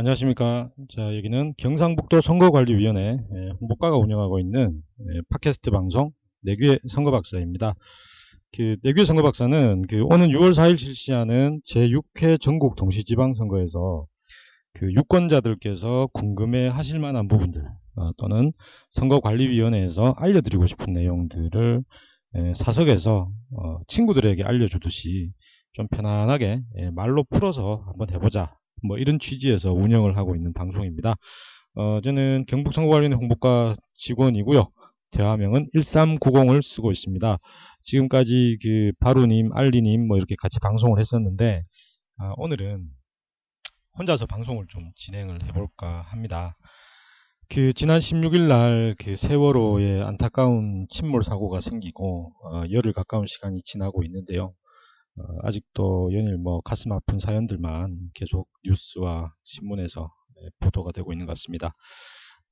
안녕하십니까. 자, 여기는 경상북도 선거관리위원회 예, 홍보과가 운영하고 있는 예, 팟캐스트 방송 내규의 선거박사입니다. 그 내규의 선거박사는 그 오는 6월 4일 실시하는 제6회 전국 동시지방선거에서 그 유권자들께서 궁금해 하실 만한 부분들 어, 또는 선거관리위원회에서 알려드리고 싶은 내용들을 예, 사석에서 어, 친구들에게 알려주듯이 좀 편안하게 예, 말로 풀어서 한번 해보자 뭐 이런 취지에서 운영을 하고 있는 방송입니다. 어, 저는 경북선거관리위원회 홍보과 직원이고요. 대화명은 1390을 쓰고 있습니다. 지금까지 그 바루님, 알리님 뭐 이렇게 같이 방송을 했었는데 아, 오늘은 혼자서 방송을 좀 진행을 해볼까 합니다. 그 지난 16일 날 그 세월호의 안타까운 침몰 사고가 생기고 어, 열흘 가까운 시간이 지나고 있는데요. 어, 아직도 연일 뭐 가슴 아픈 사연들만 계속 뉴스와 신문에서 예, 보도가 되고 있는 것 같습니다.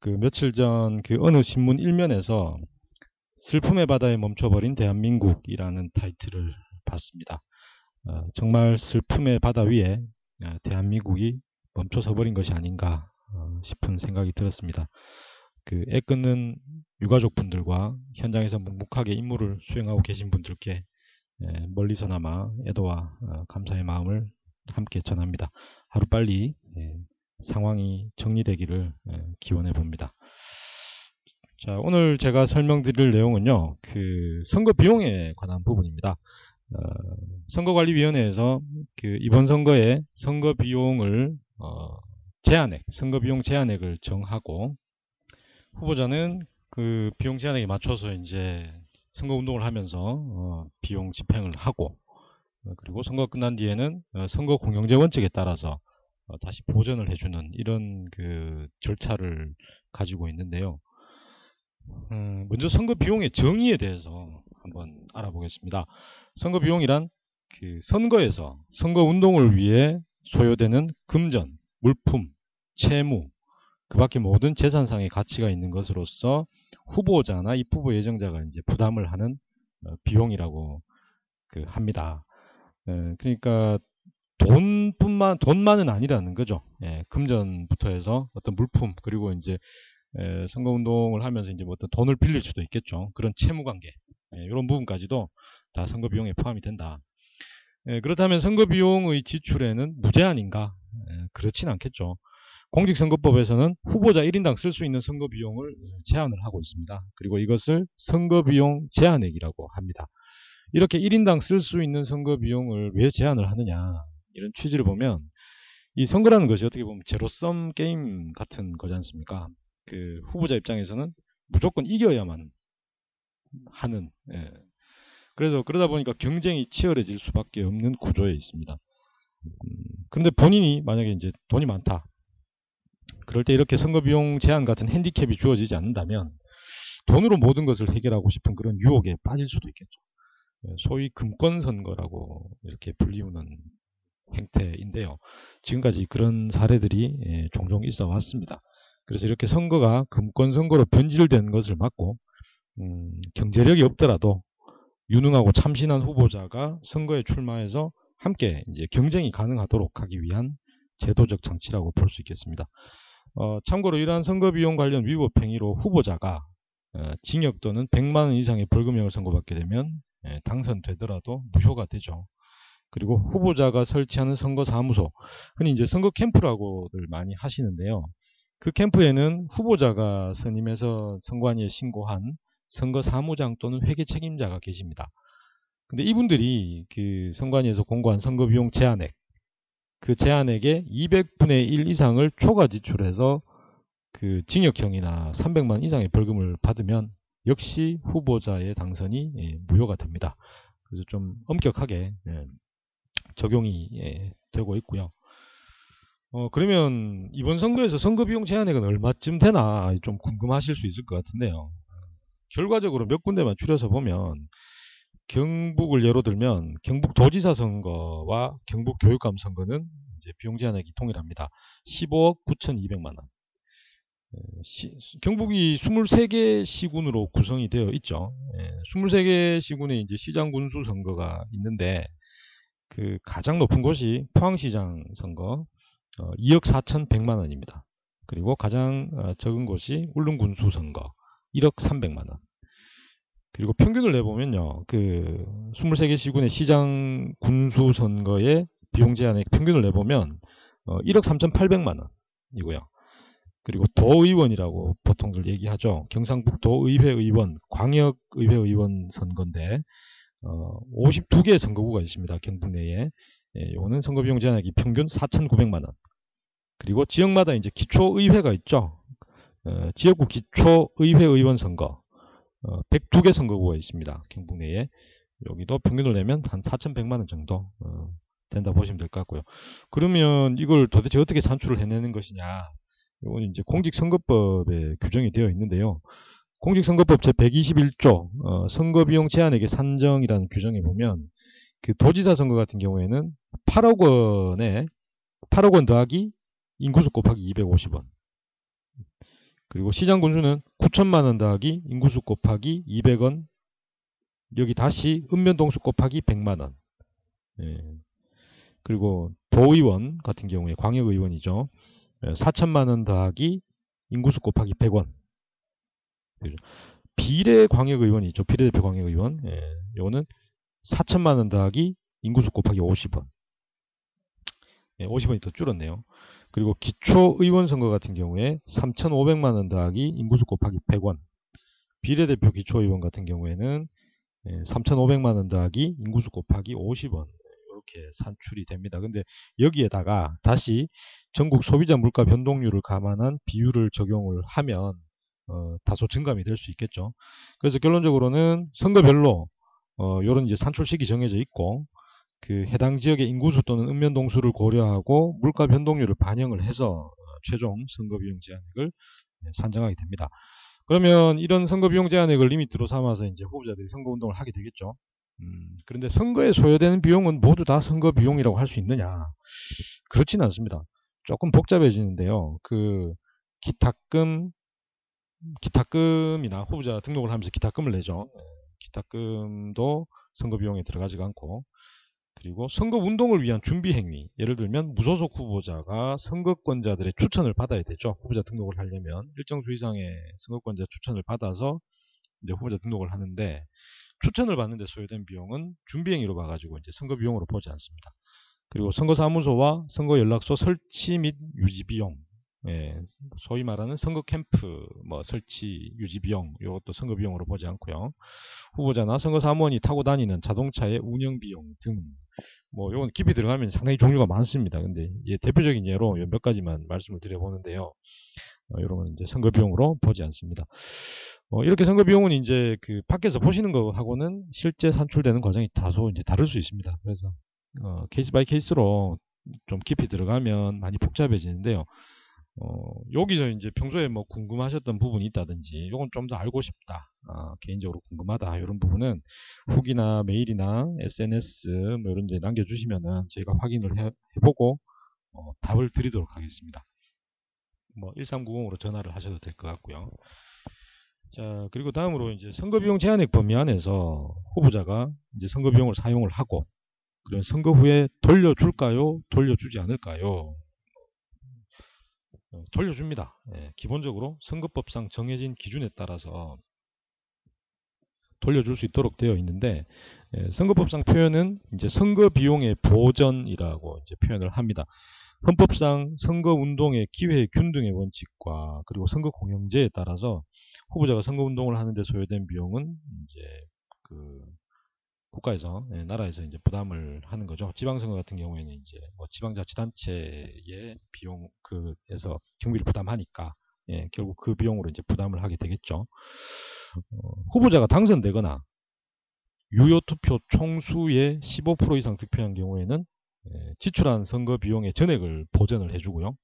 그 며칠 전 그 어느 신문 일면에서 슬픔의 바다에 멈춰버린 대한민국이라는 타이틀을 봤습니다. 어, 정말 슬픔의 바다 위에 어, 대한민국이 멈춰서 버린 것이 아닌가 어, 싶은 생각이 들었습니다. 그애 끊는 유가족분들과 현장에서 묵묵하게 임무를 수행하고 계신 분들께 예, 멀리서나마 애도와 어, 감사의 마음을 함께 전합니다. 하루빨리 예, 상황이 정리되기를 예, 기원해 봅니다. 자, 오늘 제가 설명드릴 내용은요, 그 선거 비용에 관한 부분입니다. 어, 선거관리위원회에서 그 이번 선거에 선거 비용을 어, 제한액, 선거 비용 제한액을 정하고 후보자는 그 비용 제한액에 맞춰서 이제 선거 운동을 하면서 어, 비용 집행을 하고 어, 그리고 선거 끝난 뒤에는 어, 선거 공영제 원칙에 따라서 어, 다시 보전을 해주는 이런 그 절차를 가지고 있는데요. 음, 먼저 선거 비용의 정의에 대해서 한번 알아보겠습니다. 선거 비용이란 그 선거에서 선거 운동을 위해 소요되는 금전, 물품, 채무, 그 밖에 모든 재산상의 가치가 있는 것으로서 후보자나 입후보 예정자가 이제 부담을 하는 어, 비용이라고 그 합니다. 에, 그러니까 돈뿐만 돈만은 아니라는 거죠. 예, 금전부터 해서 어떤 물품 그리고 이제 에, 선거 운동을 하면서 이제 뭐 어떤 돈을 빌릴 수도 있겠죠. 그런 채무 관계 예, 이런 부분까지도 다 선거 비용에 포함이 된다. 예, 그렇다면 선거 비용의 지출에는 무제한인가? 예, 그렇진 않겠죠. 공직선거법에서는 후보자 1인당 쓸 수 있는 선거 비용을 제한을 하고 있습니다. 그리고 이것을 선거 비용 제한액이라고 합니다. 이렇게 1인당 쓸 수 있는 선거 비용을 왜 제한을 하느냐 이런 취지를 보면 이 선거라는 것이 어떻게 보면 제로섬 게임 같은 거지 않습니까? 그 후보자 입장에서는 무조건 이겨야만 하는 예. 그래서 그러다 보니까 경쟁이 치열해질 수밖에 없는 구조에 있습니다. 음, 그런데 본인이 만약에 이제 돈이 많다 그럴 때 이렇게 선거 비용 제한 같은 핸디캡이 주어지지 않는다면 돈으로 모든 것을 해결하고 싶은 그런 유혹에 빠질 수도 있겠죠. 예, 소위 금권 선거라고 이렇게 불리우는 행태인데요. 지금까지 그런 사례들이 예, 종종 있어 왔습니다. 그래서 이렇게 선거가 금권 선거로 변질된 것을 막고 음, 경제력이 없더라도 유능하고 참신한 후보자가 선거에 출마해서 함께 이제 경쟁이 가능하도록 하기 위한 제도적 장치라고 볼 수 있겠습니다. 어, 참고로 이러한 선거 비용 관련 위법 행위로 후보자가 어, 징역 또는 100만 원 이상의 벌금형을 선고받게 되면 예, 당선되더라도 무효가 되죠. 그리고 후보자가 설치하는 선거사무소, 흔히 이제 선거 캠프라고들 많이 하시는데요. 그 캠프에는 후보자가 선임해서 선관위에 신고한 선거사무장 또는 회계 책임자가 계십니다. 근데 이분들이 그 선관위에서 공고한 선거비용 제한액, 그 제한액의 200분의 1 이상을 초과 지출해서 그 징역형이나 300만 이상의 벌금을 받으면 역시 후보자의 당선이 예, 무효가 됩니다. 그래서 좀 엄격하게 예, 적용이 예, 되고 있고요. 어, 그러면 이번 선거에서 선거 비용 제한액은 얼마쯤 되나 좀 궁금하실 수 있을 것 같은데요. 결과적으로 몇 군데만 추려서 보면 경북을 예로 들면 경북도지사 선거와 경북교육감 선거는 이제 비용 제한액이 동일합니다. 15억 9,200만 원. 시, 경북이 23개 시군으로 구성이 되어 있죠. 예, 23개 시군에 이제 시장 군수 선거가 있는데 그 가장 높은 곳이 포항시장 선거 어, 2억 4,100만 원입니다. 그리고 가장 어, 적은 곳이 울릉 군수 선거 1억 300만 원. 그리고 평균을 내보면요. 그 23개 시군의 시장 군수 선거의 비용 제한액 평균을 내보면 어, 1억 3,800만 원이고요. 그리고 도의원이라고 보통들 얘기하죠. 경상북도 의회 의원, 광역 의회 의원 선거인데 어, 52개의 선거구가 있습니다. 경북 내에. 예, 요거는 선거 비용 제한액이 평균 4,900만 원. 그리고 지역마다 이제 기초 의회가 있죠. 어, 지역구 기초 의회 의원 선거. 어, 102개 선거구가 있습니다. 경북 내에. 여기도 평균을 내면 한 4,100만 원 정도 어, 된다 보시면 될 것 같고요. 그러면 이걸 도대체 어떻게 산출을 해내는 것이냐? 이건 이제 공직선거법에 규정이 되어 있는데요. 공직선거법 제121조 어, 선거비용 제한액의 산정이라는 규정에 보면 그 도지사 선거 같은 경우에는 8억 원에 8억 원 더하기 인구수 곱하기 250원 그리고 시장 군수는 9천만 원 더하기 인구수 곱하기 200원 여기 다시 읍면동수 곱하기 100만 원 예. 그리고 도의원 같은 경우에 광역의원이죠 4천만 원 더하기 인구수 곱하기 100원. 비례 광역의원이 있죠. 비례대표 광역의원. 예, 요거는 4천만 원 더하기 인구수 곱하기 50원. 예, 50원이 더 줄었네요. 그리고 기초의원 선거 같은 경우에 3,500만 원 더하기 인구수 곱하기 100원. 비례대표 기초의원 같은 경우에는 예, 3,500만 원 더하기 인구수 곱하기 50원. 이렇게 산출이 됩니다. 근데 여기에다가 다시 전국 소비자 물가 변동률을 감안한 비율을 적용을 하면 어, 다소 증감이 될 수 있겠죠. 그래서 결론적으로는 선거별로 어, 이런 이제 산출식이 정해져 있고 그 해당 지역의 인구수 또는 읍면 동수를 고려하고 물가 변동률을 반영을 해서 어, 최종 선거 비용 제한액을 네, 산정하게 됩니다. 그러면 이런 선거 비용 제한액을 리미트로 삼아서 이제 후보자들이 선거 운동을 하게 되겠죠. 음, 그런데 선거에 소요되는 비용은 모두 다 선거 비용이라고 할 수 있느냐? 그렇지는 않습니다. 조금 복잡해지는데요. 그 기탁금, 기탁금이나 후보자 등록을 하면서 기탁금을 내죠. 네, 기탁금도 선거 비용에 들어가지가 않고 그리고 선거 운동을 위한 준비 행위. 예를 들면 무소속 후보자가 선거권자들의 추천을 받아야 되죠. 후보자 등록을 하려면 일정 수 이상의 선거권자 추천을 받아서 이제 후보자 등록을 하는데 추천을 받는데 소요된 비용은 준비 행위로 봐가지고 이제 선거 비용으로 보지 않습니다. 그리고 선거사무소와 선거연락소 설치 및 유지 비용, 예, 소위 말하는 선거 캠프 뭐 설치 유지 비용 이것도 선거 비용으로 보지 않고요. 후보자나 선거 사무원이 타고 다니는 자동차의 운영 비용 등 뭐 이건 깊이 들어가면 상당히 종류가 많습니다. 근데 예, 대표적인 예로 몇 가지만 말씀을 드려보는데요. 어, 이런 건 이제 선거 비용으로 보지 않습니다. 어, 이렇게 선거 비용은 이제 그 밖에서 보시는 거하고는 실제 산출되는 과정이 다소 이제 다를 수 있습니다. 그래서 어, case by case로 좀 깊이 들어가면 많이 복잡해지는데요. 어, 여기서 이제 평소에 뭐 궁금하셨던 부분이 있다든지, 이건 좀 더 알고 싶다, 아, 개인적으로 궁금하다, 이런 부분은 후기나 메일이나 SNS 뭐 이런 데 남겨주시면은 저희가 확인을 해, 보고 어, 답을 드리도록 하겠습니다. 뭐 1390으로 전화를 하셔도 될 것 같고요. 자, 그리고 다음으로 이제 선거비용 제한액 범위 안에서 후보자가 이제 선거비용을 사용을 하고 그럼 선거 후에 돌려줄까요? 돌려주지 않을까요? 어, 돌려줍니다. 예, 기본적으로 선거법상 정해진 기준에 따라서 돌려줄 수 있도록 되어 있는데 예, 선거법상 표현은 이제 선거 비용의 보전이라고 이제 표현을 합니다. 헌법상 선거 운동의 기회 균등의 원칙과 그리고 선거 공영제에 따라서 후보자가 선거 운동을 하는데 소요된 비용은 이제 그 국가에서 예, 나라에서 이제 부담을 하는 거죠. 지방선거 같은 경우에는 이제 뭐 지방자치단체의 비용 그에서 경비를 부담하니까 예, 결국 그 비용으로 이제 부담을 하게 되겠죠. 어, 후보자가 당선되거나 유효 투표 총수의 15% 이상 득표한 경우에는 예, 지출한 선거 비용의 전액을 보전을 해주고요.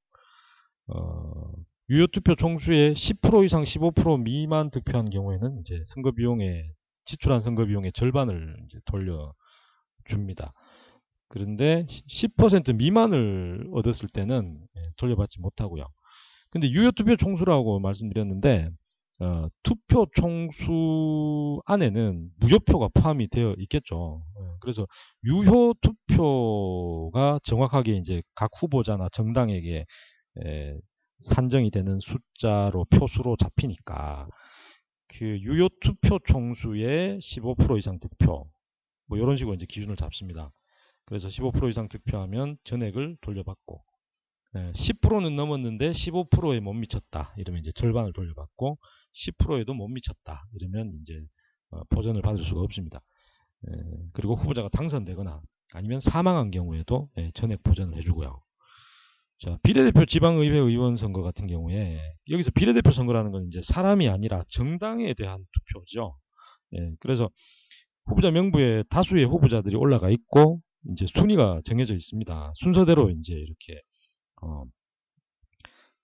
어, 유효 투표 총수의 10% 이상 15% 미만 득표한 경우에는 이제 선거 비용의 지출한 선거 비용의 절반을 이제 돌려줍니다. 그런데 10% 미만을 얻었을 때는 예, 돌려받지 못하고요. 근데 유효 투표 총수라고 말씀드렸는데 어, 투표 총수 안에는 무효표가 포함이 되어 있겠죠. 예, 그래서 유효 투표가 정확하게 이제 각 후보자나 정당에게 에, 산정이 되는 숫자로 표수로 잡히니까 그 유효 투표 총수의 15% 이상 득표 뭐 이런 식으로 이제 기준을 잡습니다. 그래서 15% 이상 득표하면 전액을 돌려받고 10%는 넘었는데 15%에 못 미쳤다. 이러면 이제 절반을 돌려받고 10%에도 못 미쳤다. 이러면 이제 어, 보전을 받을 수가 없습니다. 그리고 후보자가 당선되거나 아니면 사망한 경우에도 예, 전액 보전을 해주고요. 자, 비례대표 지방의회 의원 선거 같은 경우에 여기서 비례대표 선거라는 건 이제 사람이 아니라 정당에 대한 투표죠. 예, 그래서 후보자 명부에 다수의 후보자들이 올라가 있고 이제 순위가 정해져 있습니다. 순서대로 이제 이렇게 어,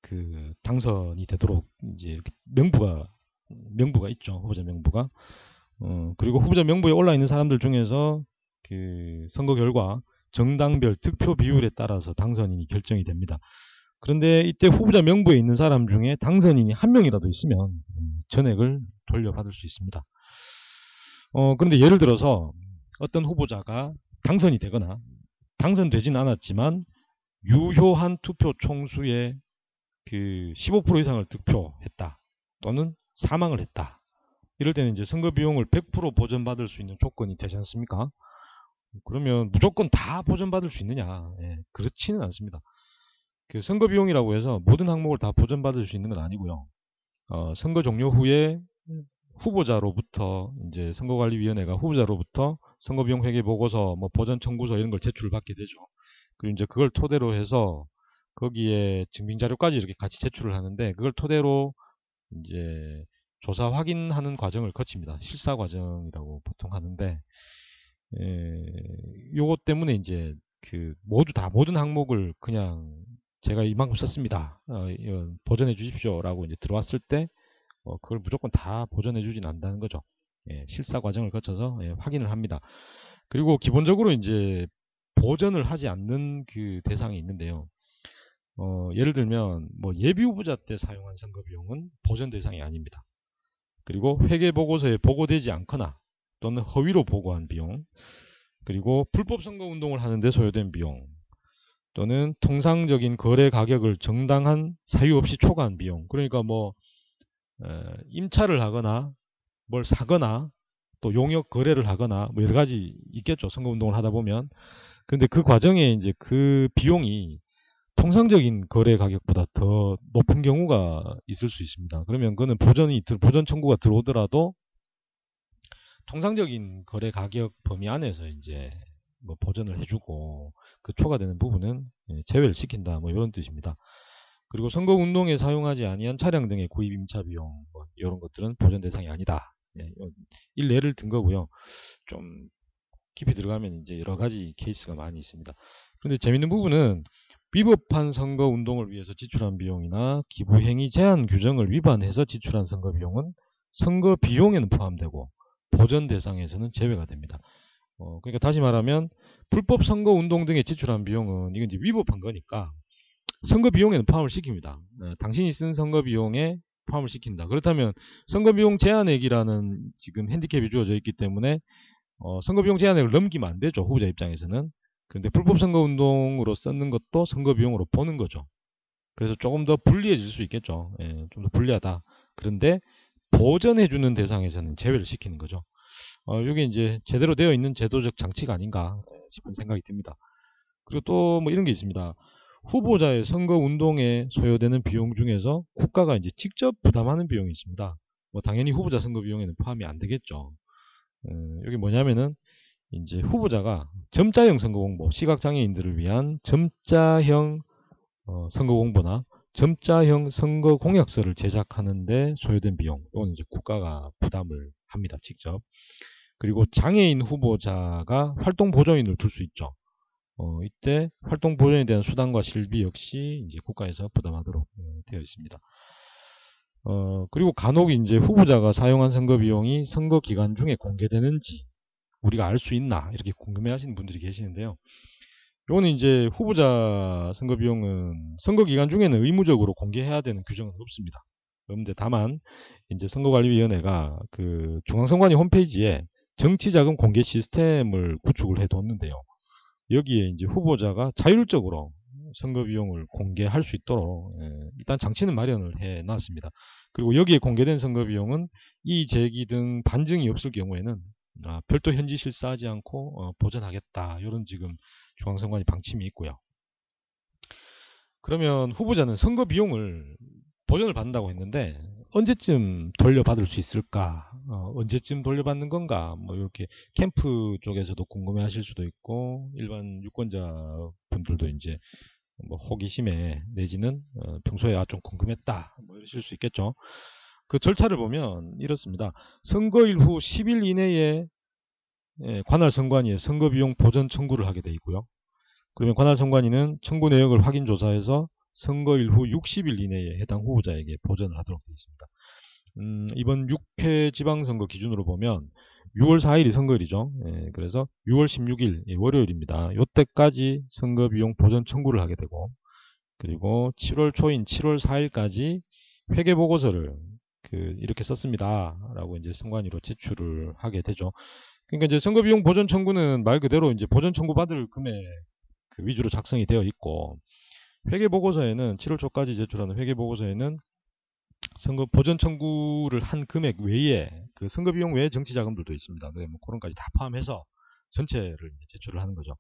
그 당선이 되도록 이제 명부가 명부가 있죠. 후보자 명부가. 어, 그리고 후보자 명부에 올라 있는 사람들 중에서 그 선거 결과 정당별 득표 비율에 따라서 당선인이 결정이 됩니다. 그런데 이때 후보자 명부에 있는 사람 중에 당선인이 한 명이라도 있으면 전액을 돌려받을 수 있습니다. 어, 그런데 예를 들어서 어떤 후보자가 당선이 되거나 당선되진 않았지만 유효한 투표 총수의 그 15% 이상을 득표했다. 또는 사망을 했다. 이럴 때는 이제 선거 비용을 100% 보전받을 수 있는 조건이 되지 않습니까? 그러면 무조건 다 보전받을 수 있느냐? 예, 그렇지는 않습니다. 그 선거 비용이라고 해서 모든 항목을 다 보전받을 수 있는 건 아니고요. 어, 선거 종료 후에 후보자로부터 이제 선거관리위원회가 후보자로부터 선거비용 회계 보고서, 뭐 보전 청구서 이런 걸 제출받게 되죠. 그리고 이제 그걸 토대로 해서 거기에 증빙 자료까지 이렇게 같이 제출을 하는데 그걸 토대로 이제 조사 확인하는 과정을 거칩니다. 실사 과정이라고 보통 하는데 에, 요것 때문에 이제 그 모두 다 모든 항목을 그냥 제가 이만큼 썼습니다. 어, 보전해 주십시오라고 이제 들어왔을 때 어, 그걸 무조건 다 보전해 주진 않는다는 거죠. 예, 실사 과정을 거쳐서 예, 확인을 합니다. 그리고 기본적으로 이제 보전을 하지 않는 그 대상이 있는데요. 어, 예를 들면 뭐 예비 후보자 때 사용한 선거 비용은 보전 대상이 아닙니다. 그리고 회계 보고서에 보고되지 않거나 또는 허위로 보고한 비용, 그리고 불법 선거 운동을 하는데 소요된 비용, 또는 통상적인 거래 가격을 정당한 사유 없이 초과한 비용. 그러니까 뭐 에, 임차를 하거나 뭘 사거나 또 용역 거래를 하거나 뭐 여러 가지 있겠죠. 선거 운동을 하다 보면. 근데 그 과정에 이제 그 비용이 통상적인 거래 가격보다 더 높은 경우가 있을 수 있습니다. 그러면 그거는 보전이 보전 청구가 들어오더라도 통상적인 거래 가격 범위 안에서 이제 뭐 보전을 해주고 그 초과되는 부분은 예, 제외를 시킨다 뭐 이런 뜻입니다. 그리고 선거 운동에 사용하지 아니한 차량 등의 구입 임차 비용 뭐 이런 것들은 보전 대상이 아니다. 예, 일례를 든 거고요. 좀 깊이 들어가면 이제 여러 가지 케이스가 많이 있습니다. 그런데 재밌는 부분은 위법한 선거 운동을 위해서 지출한 비용이나 기부 행위 제한 규정을 위반해서 지출한 선거 비용은 선거 비용에는 포함되고 보전 대상에서는 제외가 됩니다. 어, 그러니까 다시 말하면 불법 선거 운동 등에 지출한 비용은 이건 이제 위법한 거니까 선거 비용에는 포함을 시킵니다. 어, 당신이 쓴 선거 비용에 포함을 시킨다. 그렇다면 선거 비용 제한액이라는 지금 핸디캡이 주어져 있기 때문에 어, 선거 비용 제한액을 넘기면 안 되죠. 후보자 입장에서는. 그런데 불법 선거 운동으로 썼는 것도 선거 비용으로 보는 거죠. 그래서 조금 더 불리해질 수 있겠죠. 예, 좀 더 불리하다. 그런데 보전해주는 대상에서는 제외를 시키는 거죠. 어, 이게 이제 제대로 되어 있는 제도적 장치가 아닌가 싶은 생각이 듭니다. 그리고 또 뭐 이런 게 있습니다. 후보자의 선거 운동에 소요되는 비용 중에서 국가가 이제 직접 부담하는 비용이 있습니다. 뭐 당연히 후보자 선거 비용에는 포함이 안 되겠죠. 어, 여기 뭐냐면은 이제 후보자가 점자형 선거 공보, 시각장애인들을 위한 점자형 어, 선거 공보나 점자형 선거 공약서를 제작하는데 소요된 비용, 이건 이제 국가가 부담을 합니다, 직접. 그리고 장애인 후보자가 활동 보조인을 둘 수 있죠. 어, 이때 활동 보존에 대한 수단과 실비 역시 이제 국가에서 부담하도록 어, 되어 있습니다. 어, 그리고 간혹 이제 후보자가 사용한 선거 비용이 선거 기간 중에 공개되는지 우리가 알 수 있나 이렇게 궁금해 하시는 분들이 계시는데요. 이거는 이제 후보자 선거 비용은 선거 기간 중에는 의무적으로 공개해야 되는 규정은 없습니다. 그런데 다만 이제 선거관리위원회가 그 중앙선관위 홈페이지에 정치자금 공개 시스템을 구축을 해뒀는데요. 여기에 이제 후보자가 자율적으로 선거 비용을 공개할 수 있도록 예, 일단 장치는 마련을 해 놨습니다. 그리고 여기에 공개된 선거 비용은 이 제기 등 반증이 없을 경우에는 아, 별도 현지 실사하지 않고 어, 보전하겠다 이런 지금 중앙선관위 방침이 있고요. 그러면 후보자는 선거 비용을 보전을 받는다고 했는데 언제쯤 돌려받을 수 있을까? 어, 언제쯤 돌려받는 건가? 뭐 이렇게 캠프 쪽에서도 궁금해하실 수도 있고 일반 유권자 분들도 이제 뭐 호기심에 내지는 어, 평소에 아, 좀 궁금했다 뭐 이러실 수 있겠죠. 그 절차를 보면 이렇습니다. 선거일 후 10일 이내에 예, 관할 선관위에 선거 비용 보전 청구를 하게 되어 있고요. 그러면 관할 선관위는 청구 내역을 확인 조사해서 선거일 후 60일 이내에 해당 후보자에게 보전을 하도록 되어 있습니다. 음, 이번 6회 지방선거 기준으로 보면 6월 4일이 선거일이죠. 예, 그래서 6월 16일 예, 월요일입니다. 이때까지 선거 비용 보전 청구를 하게 되고 그리고 7월 초인 7월 4일까지 회계 보고서를 그 이렇게 썼습니다. 라고 이제 선관위로 제출을 하게 되죠. 그러니까 이제 선거비용 보전 청구는 말 그대로 이제 보전 청구 받을 금액 그 위주로 작성이 되어 있고 회계보고서에는 7월 초까지 제출하는 회계보고서에는 선거 보전 청구를 한 금액 외에 그 선거 비용 외에 정치 자금들도 있습니다. 네, 뭐 그런까지 다 포함해서 전체를 제출을 하는 거죠.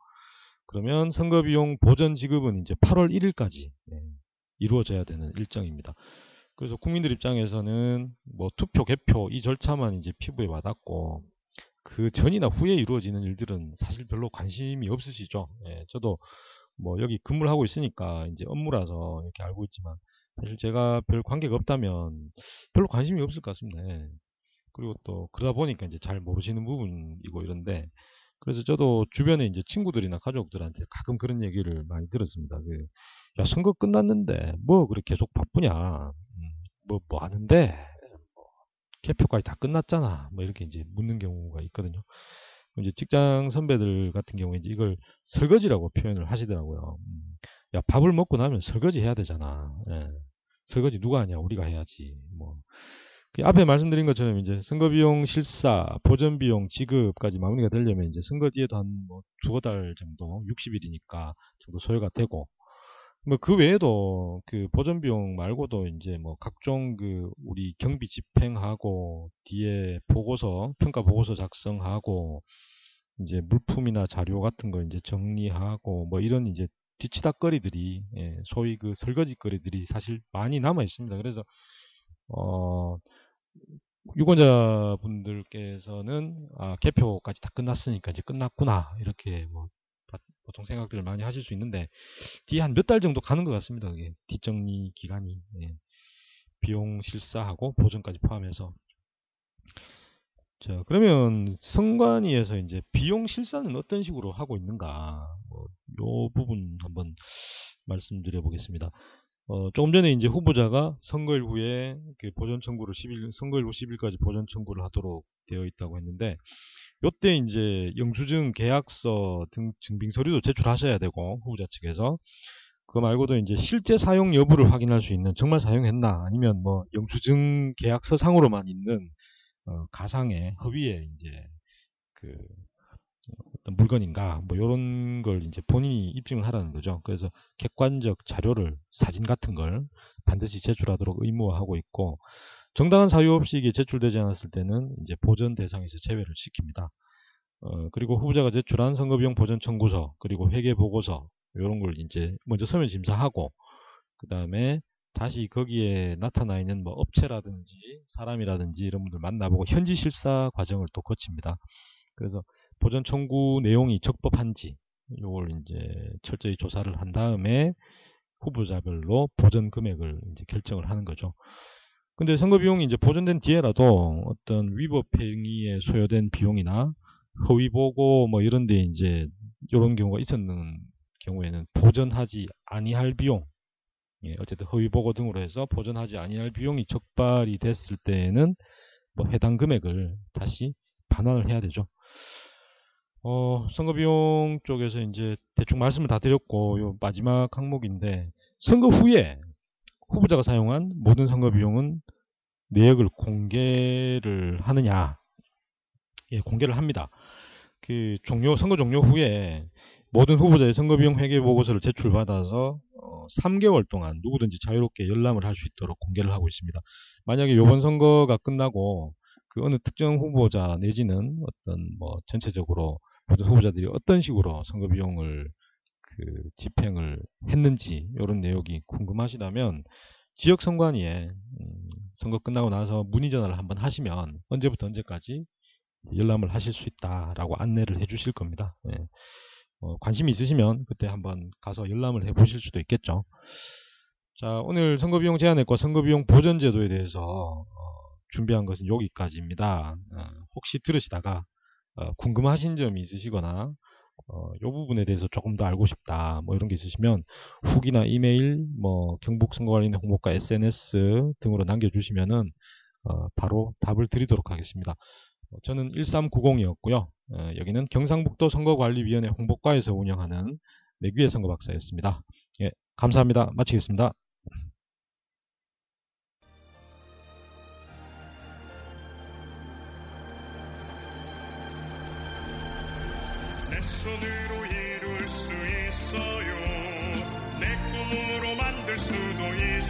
그러면 선거 비용 보전 지급은 이제 8월 1일까지 네, 이루어져야 되는 일정입니다. 그래서 국민들 입장에서는 뭐 투표, 개표 이 절차만 이제 피부에 와닿고 그 전이나 후에 이루어지는 일들은 사실 별로 관심이 없으시죠. 예, 저도 뭐 여기 근무를 하고 있으니까 이제 업무라서 이렇게 알고 있지만 사실 제가 별 관계가 없다면 별로 관심이 없을 것 같습니다. 예. 그리고 또 그러다 보니까 이제 잘 모르시는 부분이고 이런데 그래서 저도 주변에 이제 친구들이나 가족들한테 가끔 그런 얘기를 많이 들었습니다. 그, 야 선거 끝났는데 뭐 그렇게 계속 바쁘냐? 음, 뭐 하는데 뭐 개표까지 다 끝났잖아. 뭐 이렇게 이제 묻는 경우가 있거든요. 이제 직장 선배들 같은 경우에 이제 이걸 설거지라고 표현을 하시더라고요. 음, 야 밥을 먹고 나면 설거지 해야 되잖아. 예. 설거지 누가 하냐? 우리가 해야지. 뭐 그 앞에 말씀드린 것처럼 이제 선거 비용 실사, 보전 비용 지급까지 마무리가 되려면 이제 선거 뒤에도 한 뭐 두어 달 정도, 60일이니까 정도 소요가 되고 뭐 그 외에도 그 보전 비용 말고도 이제 뭐 각종 그 우리 경비 집행하고 뒤에 보고서 평가 보고서 작성하고 이제 물품이나 자료 같은 거 이제 정리하고 뭐 이런 이제 뒤치다거리들이 예, 소위 그 설거지거리들이 사실 많이 남아 있습니다. 그래서 어 유권자분들께서는 아, 개표까지 다 끝났으니까 이제 끝났구나 이렇게 뭐 보통 생각들을 많이 하실 수 있는데 뒤에 한 몇 달 정도 가는 것 같습니다. 그게 뒷정리 기간이 예. 비용 실사하고 보전까지 포함해서 자, 그러면 선관위에서 이제 비용 실사는 어떤 식으로 하고 있는가? 뭐, 요 부분 한번 말씀드려 보겠습니다. 어, 조금 전에 이제 후보자가 선거일 후에 그 보전 청구를 10일, 선거일 후 10일까지 보전 청구를 하도록 되어 있다고 했는데, 요때 이제 영수증, 계약서 등 증빙 서류도 제출하셔야 되고, 후보자 측에서. 그거 말고도 이제 실제 사용 여부를 확인할 수 있는 정말 사용했나 아니면 뭐 영수증 계약서 상으로만 있는 어, 가상의 허위에 이제 그 어떤 물건인가 뭐 이런 걸 이제 본인이 입증을 하라는 거죠. 그래서 객관적 자료를 사진 같은 걸 반드시 제출하도록 의무화하고 있고 정당한 사유 없이 제출되지 않았을 때는 이제 보전 대상에서 제외를 시킵니다. 어, 그리고 후보자가 제출한 선거비용 보전 청구서 그리고 회계 보고서 이런 걸 이제 먼저 서면 심사하고 그 다음에 다시 거기에 나타나 있는 뭐 업체라든지 사람이라든지 이런 분들 만나보고 현지 실사 과정을 또 거칩니다. 그래서 보전 청구 내용이 적법한지 이걸 이제 철저히 조사를 한 다음에 후보자별로 보전 금액을 이제 결정을 하는 거죠. 근데 선거 비용이 이제 보존된 뒤에라도 어떤 위법 행위에 소요된 비용이나 허위 보고 뭐 이런 데 이제 이런 경우가 있었는 경우에는 보전하지 아니할 비용 예, 어쨌든 허위 보고 등으로 해서 보전하지 아니할 비용이 적발이 됐을 때에는 뭐 해당 금액을 다시 반환을 해야 되죠. 어, 선거 비용 쪽에서 이제 대충 말씀을 다 드렸고 요 마지막 항목인데 선거 후에 후보자가 사용한 모든 선거 비용은 내역을 공개를 하느냐? 예, 공개를 합니다. 그 종료 선거 종료 후에 모든 후보자의 선거 비용 회계 보고서를 제출받아서 어, 3개월 동안 누구든지 자유롭게 열람을 할 수 있도록 공개를 하고 있습니다. 만약에 이번 선거가 끝나고 그 어느 특정 후보자 내지는 어떤 뭐 전체적으로 모든 후보자들이 어떤 식으로 선거 비용을 그 집행을 했는지 이런 내용이 궁금하시다면 지역 선관위에 음, 선거 끝나고 나서 문의 전화를 한번 하시면 언제부터 언제까지 열람을 하실 수 있다라고 안내를 해주실 겁니다. 예. 어, 관심이 있으시면 그때 한번 가서 열람을 해보실 수도 있겠죠. 자, 오늘 선거비용 제한액과 선거비용 보전제도에 대해서 어, 준비한 것은 여기까지입니다. 어, 혹시 들으시다가 어, 궁금하신 점이 있으시거나 어, 이 부분에 대해서 조금 더 알고 싶다 뭐 이런 게 있으시면 후기나 이메일 뭐 경북 선거관리인 홍보과 SNS 등으로 남겨주시면은 어, 바로 답을 드리도록 하겠습니다. 어, 저는 1390이었고요. 어, 여기는 경상북도 선거관리위원회 홍보과에서 운영하는 내귀의 선거 박사였습니다. 예, 감사합니다. 마치겠습니다.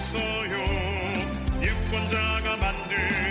있어요. 유권자가 만드